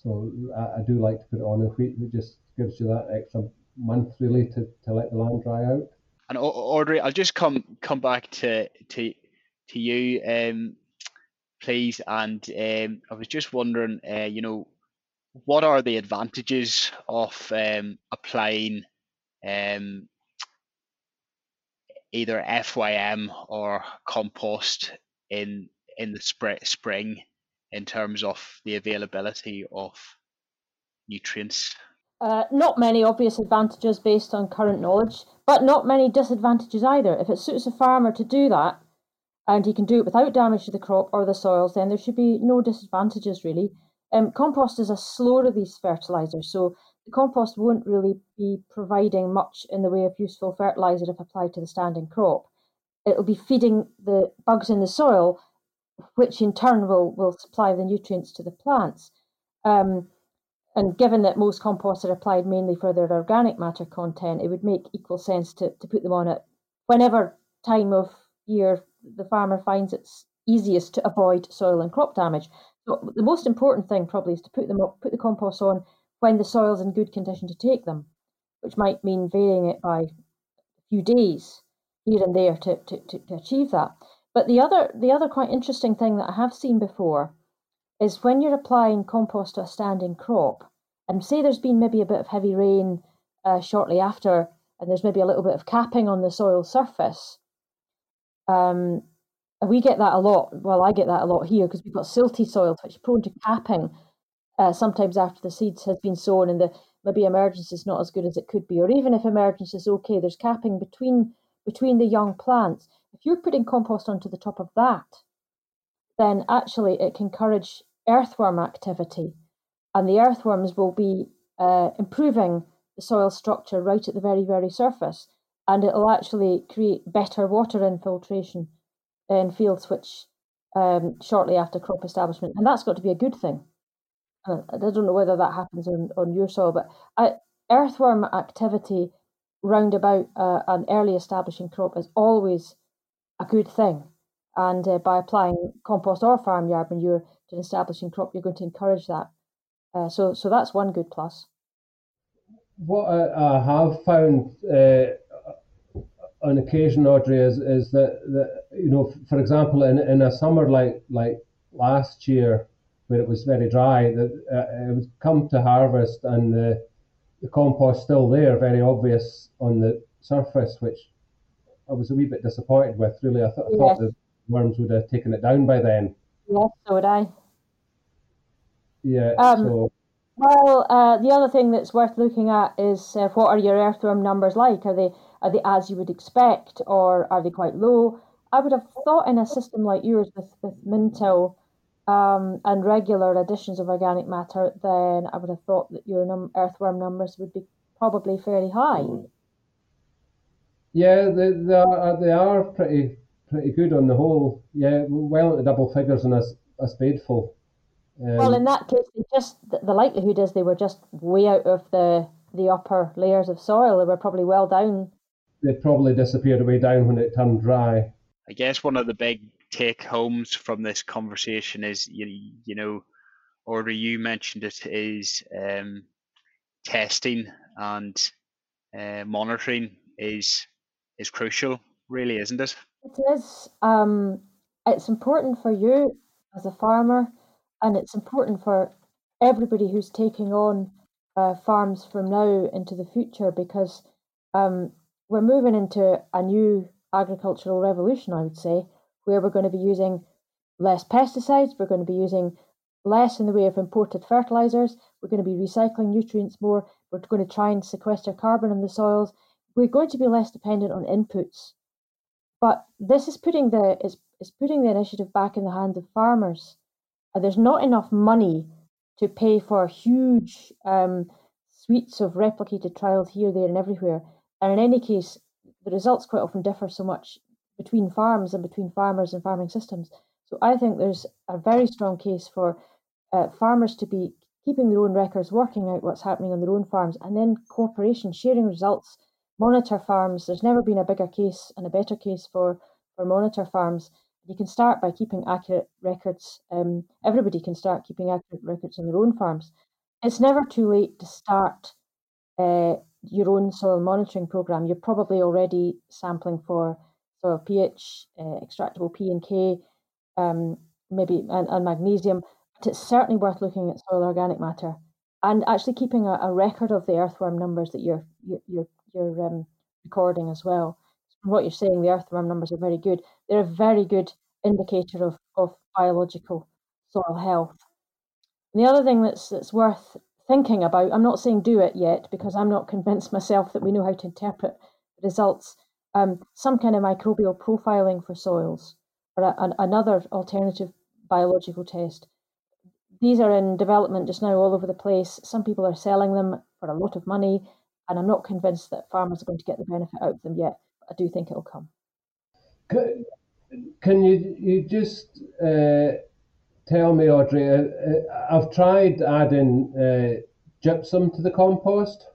So I, I do like to put it on in wheat. It just gives you that extra month really to, to let the land dry out. And Audrey, I'll just come come back to to to you, um, please. And um, I was just wondering, uh, you know, what are the advantages of um, applying um, either FYM or compost in in the spring in terms of the availability of nutrients? Uh, not many obvious advantages based on current knowledge, but not many disadvantages either. If it suits a farmer to do that, and he can do it without damage to the crop or the soils, then there should be no disadvantages really. Um, compost is a slow release fertilizer, so the compost won't really be providing much in the way of useful fertilizer if applied to the standing crop. It'll be feeding the bugs in the soil, which in turn will, will supply the nutrients to the plants. Um, and given that most composts are applied mainly for their organic matter content, it would make equal sense to, to put them on at whenever time of year the farmer finds it's easiest to avoid soil and crop damage. So the most important thing probably is to put them up, put the compost on when the soil's in good condition to take them, which might mean varying it by a few days here and there to, to, to, to achieve that. But the other the other quite interesting thing that I have seen before is when you're applying compost to a standing crop, and say there's been maybe a bit of heavy rain uh, shortly after, and there's maybe a little bit of capping on the soil surface. Um, we get that a lot. Well, I get that a lot here because we've got silty soil, which is prone to capping. Uh, sometimes after the seeds has been sown and the maybe emergence is not as good as it could be, or even if emergence is okay, there's capping between between the young plants. If you're putting compost onto the top of that, then actually it can encourage earthworm activity, and the earthworms will be uh, improving the soil structure right at the very, very surface, and it'll actually create better water infiltration in fields which um, shortly after crop establishment, and that's got to be a good thing. Uh, I don't know whether that happens on, on your soil, but earthworm activity round about uh, an early establishing crop is always a good thing. And uh, by applying compost or farmyard manure to an establishing crop, you're going to encourage that. Uh, so, so that's one good plus. What I, I have found uh, on occasion, Audrey, is, is that, that you know, for example, in, in a summer like like last year, where it was very dry, that uh, it would come to harvest and the the compost still there, very obvious on the surface, which I was a wee bit disappointed with. Really, I, th- I yes. thought the worms would have taken it down by then. Yes, so would I. Yeah. Um, so. Well, uh, the other thing that's worth looking at is uh, what are your earthworm numbers like? Are they are they as you would expect, or are they quite low? I would have thought in a system like yours with with min till um, and regular additions of organic matter, then I would have thought that your num- earthworm numbers would be probably fairly high. Yeah, they, they are they are pretty pretty good on the whole. Yeah, well into double figures in a, a spadeful. Um, well, in that case, just the likelihood is they were just way out of the the upper layers of soil. They were probably well down. They probably disappeared away down when it turned dry. I guess one of the big take homes from this conversation is you you know, Audrey you mentioned it is um, testing and uh, monitoring is is crucial, really, isn't it? It is. Um, it's important for you as a farmer, and it's important for everybody who's taking on uh, farms from now into the future because um, we're moving into a new agricultural revolution, I would say, where we're going to be using less pesticides, we're going to be using less in the way of imported fertilizers, we're going to be recycling nutrients more, we're going to try and sequester carbon in the soils, we're going to be less dependent on inputs. But this is putting the is, is putting the initiative back in the hands of farmers. And there's not enough money to pay for huge um, suites of replicated trials here, there, and everywhere. And in any case, the results quite often differ so much between farms and between farmers and farming systems. So I think there's a very strong case for uh, farmers to be keeping their own records, working out what's happening on their own farms, and then cooperation, sharing results, monitor farms. There's never been a bigger case and a better case for, for monitor farms. You can start by keeping accurate records. Um, everybody can start keeping accurate records on their own farms. It's never too late to start uh, your own soil monitoring program. You're probably already sampling for soil pH, uh, extractable P and K, um, maybe and, and, magnesium. But it's certainly worth looking at soil organic matter and actually keeping a, a record of the earthworm numbers that you're you're you're um, recording as well. What you're saying, the earthworm numbers are very good. They're a very good indicator of, of biological soil health. And the other thing that's that's worth thinking about, I'm not saying do it yet because I'm not convinced myself that we know how to interpret the results. Um, some kind of microbial profiling for soils or a, an, another alternative biological test. These are in development just now all over the place. Some people are selling them for a lot of money, and I'm not convinced that farmers are going to get the benefit out of them yet. I do think it'll come. Can, can you you just uh, tell me, Audrey? Uh, uh, I've tried adding uh, gypsum to the compost.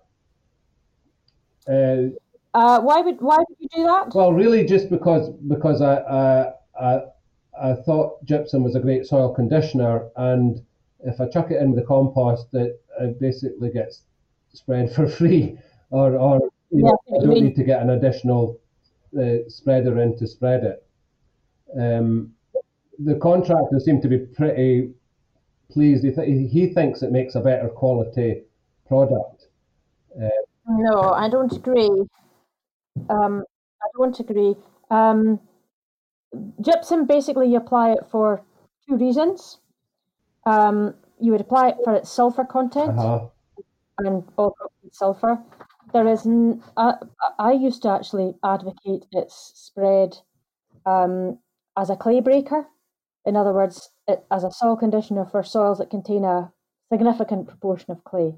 Uh, uh, why would why would you do that? Well, really, just because because I, I I I thought gypsum was a great soil conditioner, and if I chuck it in with the compost, it, it basically gets spread for free, or or you yeah, know, I don't need to get an additional uh, spreader in to spread it. Um, the contractor seemed to be pretty pleased. He, th- he thinks it makes a better quality product. Uh, no, I don't agree. Um, I don't agree. Um, gypsum basically you apply it for two reasons. Um, you would apply it for its sulfur content uh-huh. and all sulfur. There is, n- I, I used to actually advocate its spread um, as a clay breaker. In other words, it, as a soil conditioner for soils that contain a significant proportion of clay.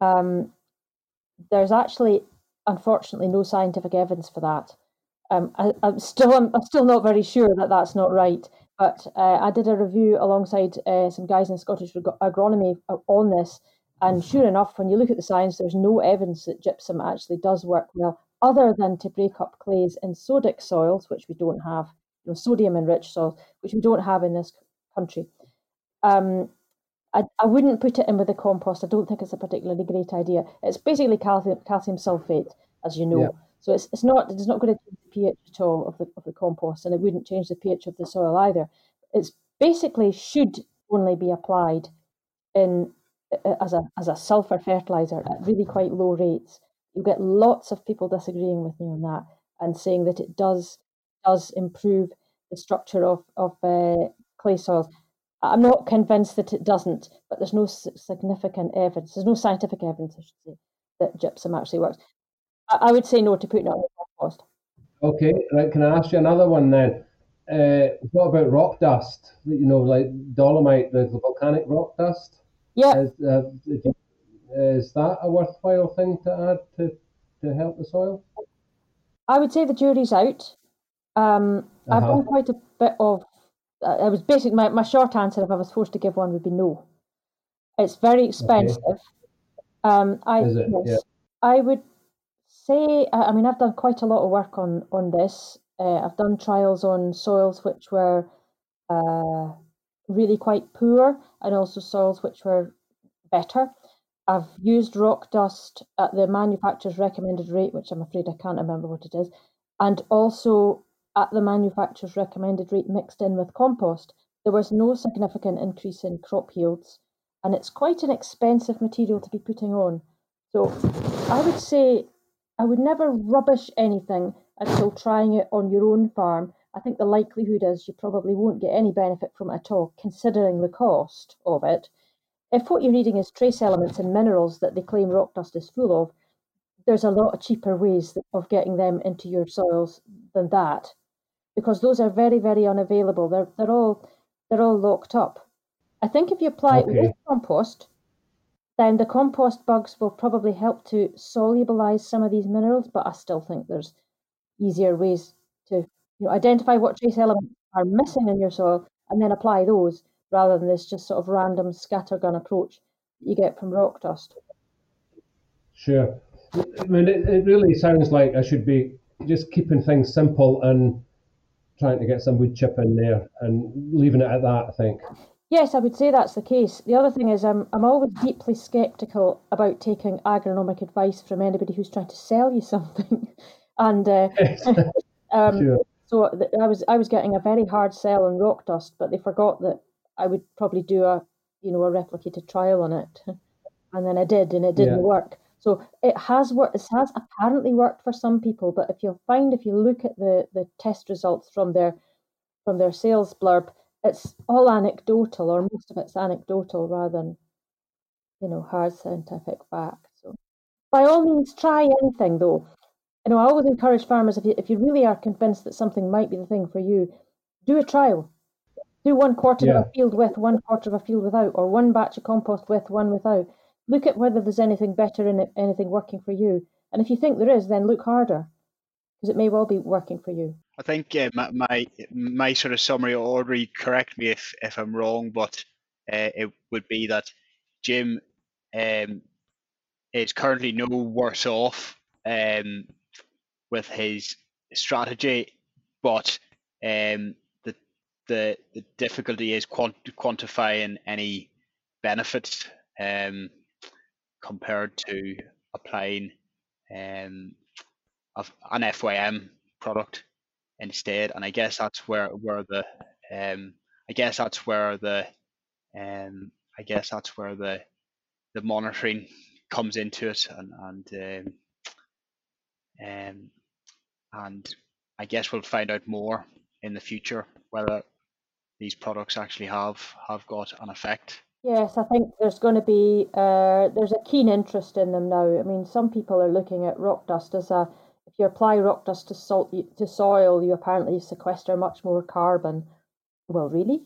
Um, there's actually, unfortunately, no scientific evidence for that. Um, I, am still, I'm, I'm, still not very sure that that's not right. But uh, I did a review alongside uh, some guys in Scottish agronomy on this, and sure enough, when you look at the science, there's no evidence that gypsum actually does work well, other than to break up clays in sodic soils, which we don't have know, sodium enriched soils, which we don't have in this country. Um, I, I wouldn't put it in with the compost. I don't think it's a particularly great idea. It's basically calcium, calcium sulfate, as you know. Yeah. So it's, it's not it's not going to change the pH at all of the of the compost, and it wouldn't change the pH of the soil either. It's basically should only be applied in as a as a sulfur fertilizer at really quite low rates. You get lots of people disagreeing with me on that and saying that it does does improve the structure of, of uh, clay soils. I'm not convinced that it doesn't, but there's no significant evidence, there's no scientific evidence, I should say, that gypsum actually works. I, I would say no to putting it on the compost. Okay, right. Can I ask you another one then? Uh, what about rock dust? You know, like dolomite, the, the volcanic rock dust. Yeah. Is, uh, is that a worthwhile thing to add to, to help the soil? I would say the jury's out. Um, uh-huh. I've done quite a bit of. Uh, I was basically my, my short answer, if I was forced to give one, would be no. It's very expensive. Okay. Um, I yes, yeah. I would say. I mean, I've done quite a lot of work on on this. Uh, I've done trials on soils which were uh, really quite poor, and also soils which were better. I've used rock dust at the manufacturer's recommended rate, which I'm afraid I can't remember what it is, and also at the manufacturer's recommended rate mixed in with compost, there was no significant increase in crop yields, and it's quite an expensive material to be putting on. So I would say I would never rubbish anything until trying it on your own farm. I think the likelihood is you probably won't get any benefit from it at all, considering the cost of it. If what you're needing is trace elements and minerals that they claim rock dust is full of, there's a lot of cheaper ways of getting them into your soils than that, because those are very, very unavailable. They're they're all they're all locked up. I think if you apply okay. it with compost, then the compost bugs will probably help to solubilize some of these minerals. But I still think there's easier ways to you know identify what trace elements are missing in your soil and then apply those rather than this just sort of random scattergun approach that you get from rock dust. Sure. I mean, it, it really sounds like I should be just keeping things simple and trying to get some wood chip in there and leaving it at that, I think. Yes, I would say that's the case. The other thing is, I'm, I'm always deeply sceptical about taking agronomic advice from anybody who's trying to sell you something. and uh, um, sure. so I was I was getting a very hard sell on rock dust, but they forgot that I would probably do a you know a replicated trial on it, and then I did, and it didn't yeah. work. So it has worked. It has apparently worked for some people, but if you'll find if you look at the the test results from their from their sales blurb, it's all anecdotal, or most of it's anecdotal rather than you know hard scientific fact. So by all means, try anything though. You know, I always encourage farmers if you if you really are convinced that something might be the thing for you, do a trial. Do one quarter yeah. of a field with, one quarter of a field without, or one batch of compost with, one without look at whether there's anything better in it, anything working for you. And if you think there is, then look harder because it may well be working for you. I think uh, my, my, my sort of summary Audrey. Correct me if if I'm wrong, but uh, it would be that Jim um, is currently no worse off um, with his strategy, but um, the the the difficulty is quant- quantifying any benefits um, compared to applying um, an FYM product instead. And I guess that's where where the um, I guess that's where the um, I guess that's where the the monitoring comes into it, and and um, um, and I guess we'll find out more in the future whether these products actually have have got an effect Yes, I think there's going to be uh, there's a keen interest in them now. I mean, some people are looking at rock dust as a if you apply rock dust to salt to soil, you apparently sequester much more carbon. Well, really?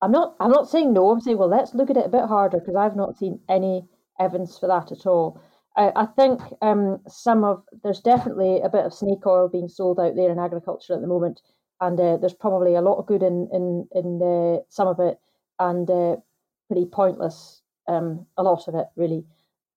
I'm not. I'm not saying no. I'm saying well, let's look at it a bit harder because I've not seen any evidence for that at all. I, think um, some of there's definitely a bit of snake oil being sold out there in agriculture at the moment, and uh, there's probably a lot of good in in in uh, some of it, and uh, pretty pointless. Um, a lot of it really.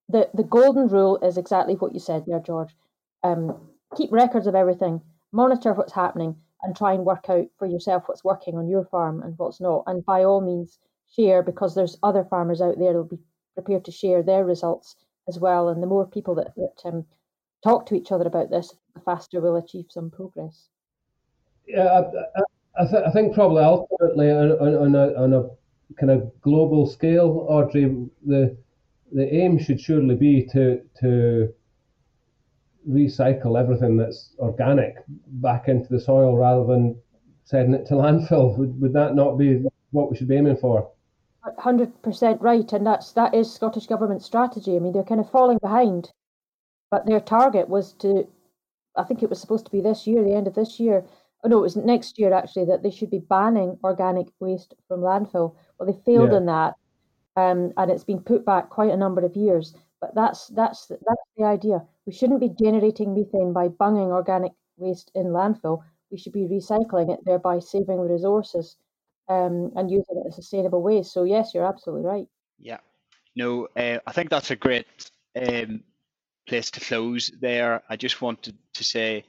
The the golden rule is exactly what you said there, George. Um, keep records of everything, monitor what's happening, and try and work out for yourself what's working on your farm and what's not. And by all means, share because there's other farmers out there that'll be prepared to share their results as well. And the more people that, that um, talk to each other about this, the faster we'll achieve some progress. Yeah, I, I, th- I think probably ultimately on, on, a, on a kind of global scale, Audrey, the the aim should surely be to to recycle everything that's organic back into the soil rather than sending it to landfill. Would, would that not be what we should be aiming for? Hundred percent right, and that's that is Scottish government strategy. I mean, they're kind of falling behind, but their target was to, I think it was supposed to be this year, the end of this year. Oh no, it was next year actually that they should be banning organic waste from landfill. Well, they failed yeah. in that, um, and it's been put back quite a number of years. But that's that's that's the idea. We shouldn't be generating methane by bunging organic waste in landfill. We should be recycling it, thereby saving the resources um, and using it in a sustainable way. So yes, you're absolutely right. Yeah, no, uh, I think that's a great um, place to close there. I just wanted to say.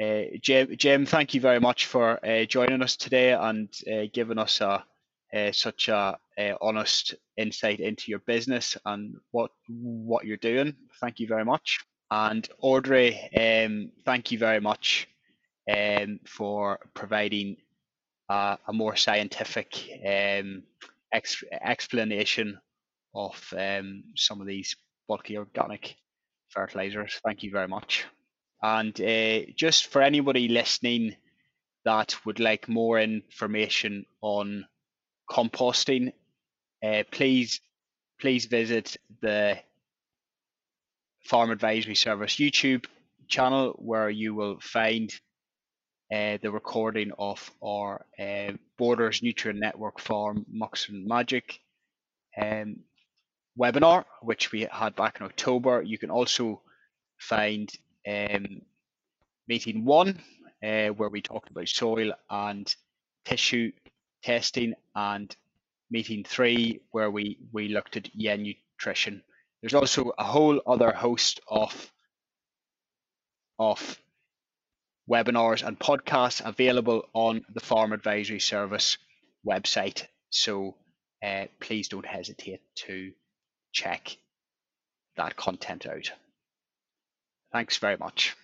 Uh, Jim, thank you very much for uh, joining us today and uh, giving us a, such a, a, honest insight into your business and what what you're doing. Thank you very much. And Audrey, um, thank you very much um, for providing uh, a more scientific um, ex- explanation of um, some of these bulky organic fertilizers. Thank you very much. And uh, just for anybody listening that would like more information on composting, uh, please please visit the Farm Advisory Service YouTube channel where you will find uh, the recording of our uh, Borders Nutrient Network Farm and Magic um, webinar, which we had back in October. You can also find um, meeting one, uh, where we talked about soil and tissue testing, and meeting three, where we, we looked at yen nutrition. There's also a whole other host of of webinars and podcasts available on the Farm Advisory Service website. So uh, please don't hesitate to check that content out. Thanks very much.